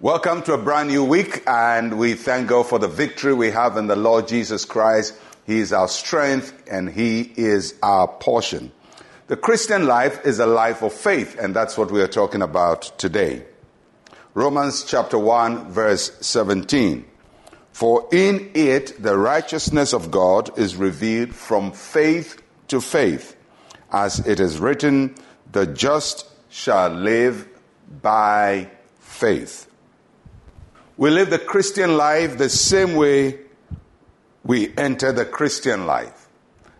Welcome to a brand new week, and we thank God for the victory we have in the Lord Jesus Christ. He is our strength and He is our portion. The Christian life is a life of faith, and that's what we are talking about today. Romans chapter 1, verse 17. For in it the righteousness of God is revealed from faith to faith, as it is written, the just shall live by faith. We live the Christian life the same way we enter the Christian life.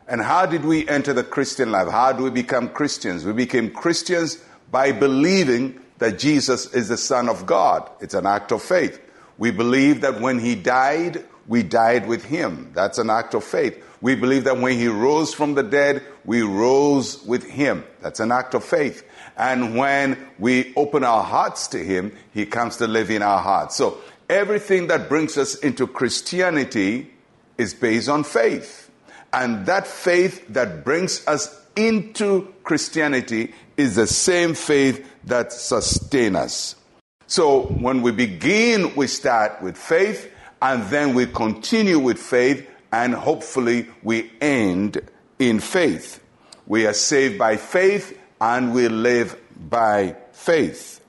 And how did we enter the Christian life? How do we become Christians? We became Christians by believing that Jesus is the Son of God. It's an act of faith. We believe that when He died, we died with Him. That's an act of faith. We believe that when He rose from the dead, we rose with Him. That's an act of faith. And when we open our hearts to Him, He comes to live in our hearts. So everything that brings us into Christianity is based on faith. And that faith that brings us into Christianity is the same faith that sustains us. So when we begin, we start with faith, and then we continue with faith, and hopefully we end in faith. We are saved by faith, and we live by faith.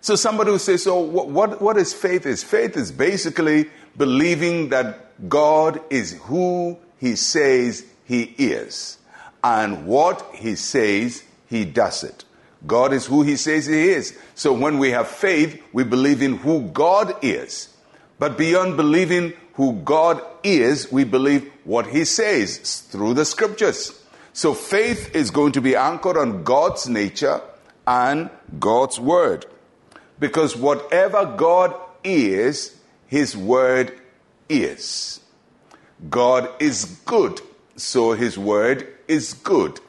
So somebody will say, so what, what, is faith? Is faith is basically believing that God is who he says he is. And what he says, he does it. God is who he says he is. So when we have faith, we believe in who God is. But beyond believing who God is, we believe what he says through the scriptures. So faith is going to be anchored on God's nature and God's word. Because whatever God is, his word is. God is good, so his word is good.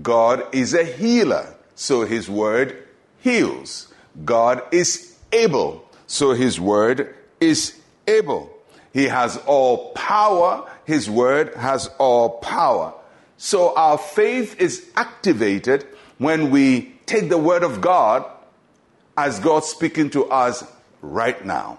God is a healer, so his word heals. God is able, so his word is able. He has all power, his word has all power. So our faith is activated when we take the word of God as God speaking to us right now.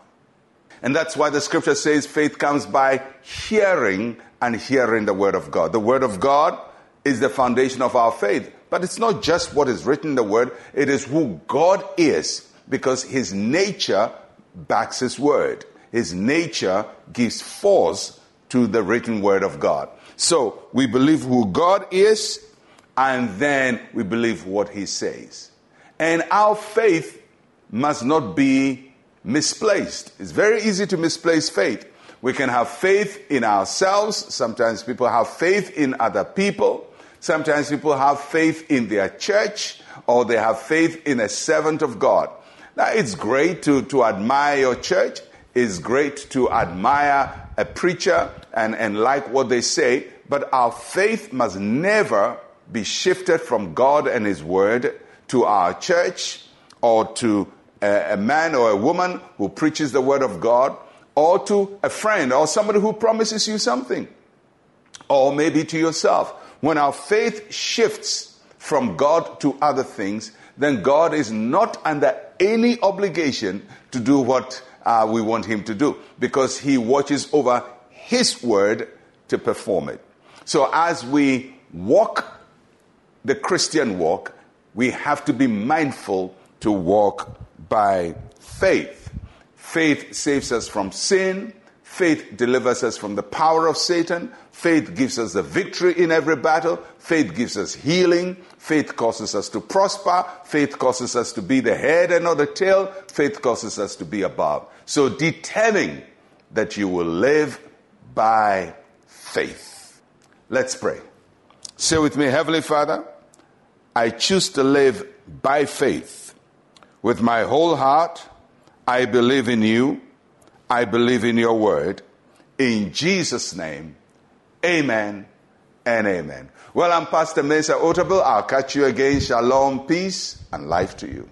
And that's why the scripture says faith comes by hearing and hearing the word of God. The word of God is the foundation of our faith. But it's not just what is written in the word, it is who God is because his nature backs his word. His nature gives force to the written word of God. So we believe who God is, and then we believe what He says. And our faith must not be misplaced. It's very easy to misplace faith. We can have faith in ourselves. Sometimes people have faith in other people. Sometimes people have faith in their church or they have faith in a servant of God. Now, it's great to, to admire your church. It's great to admire a preacher and, and like what they say, but our faith must never be shifted from God and His Word to our church or to a, a man or a woman who preaches the Word of God or to a friend or somebody who promises you something or maybe to yourself. When our faith shifts from God to other things, then God is not under any obligation to do what uh, we want Him to do because He watches over His word to perform it. So as we walk the Christian walk, we have to be mindful to walk by faith. Faith saves us from sin. Faith delivers us from the power of Satan. Faith gives us the victory in every battle. Faith gives us healing. Faith causes us to prosper. Faith causes us to be the head and not the tail. Faith causes us to be above. So determine that you will live by faith. Let's pray. Say with me, Heavenly Father, I choose to live by faith. With my whole heart, I believe in you. I believe in your word. In Jesus' name, amen and amen. Well, I'm Pastor Mensa Otabil. I'll catch you again. Shalom, peace, and life to you.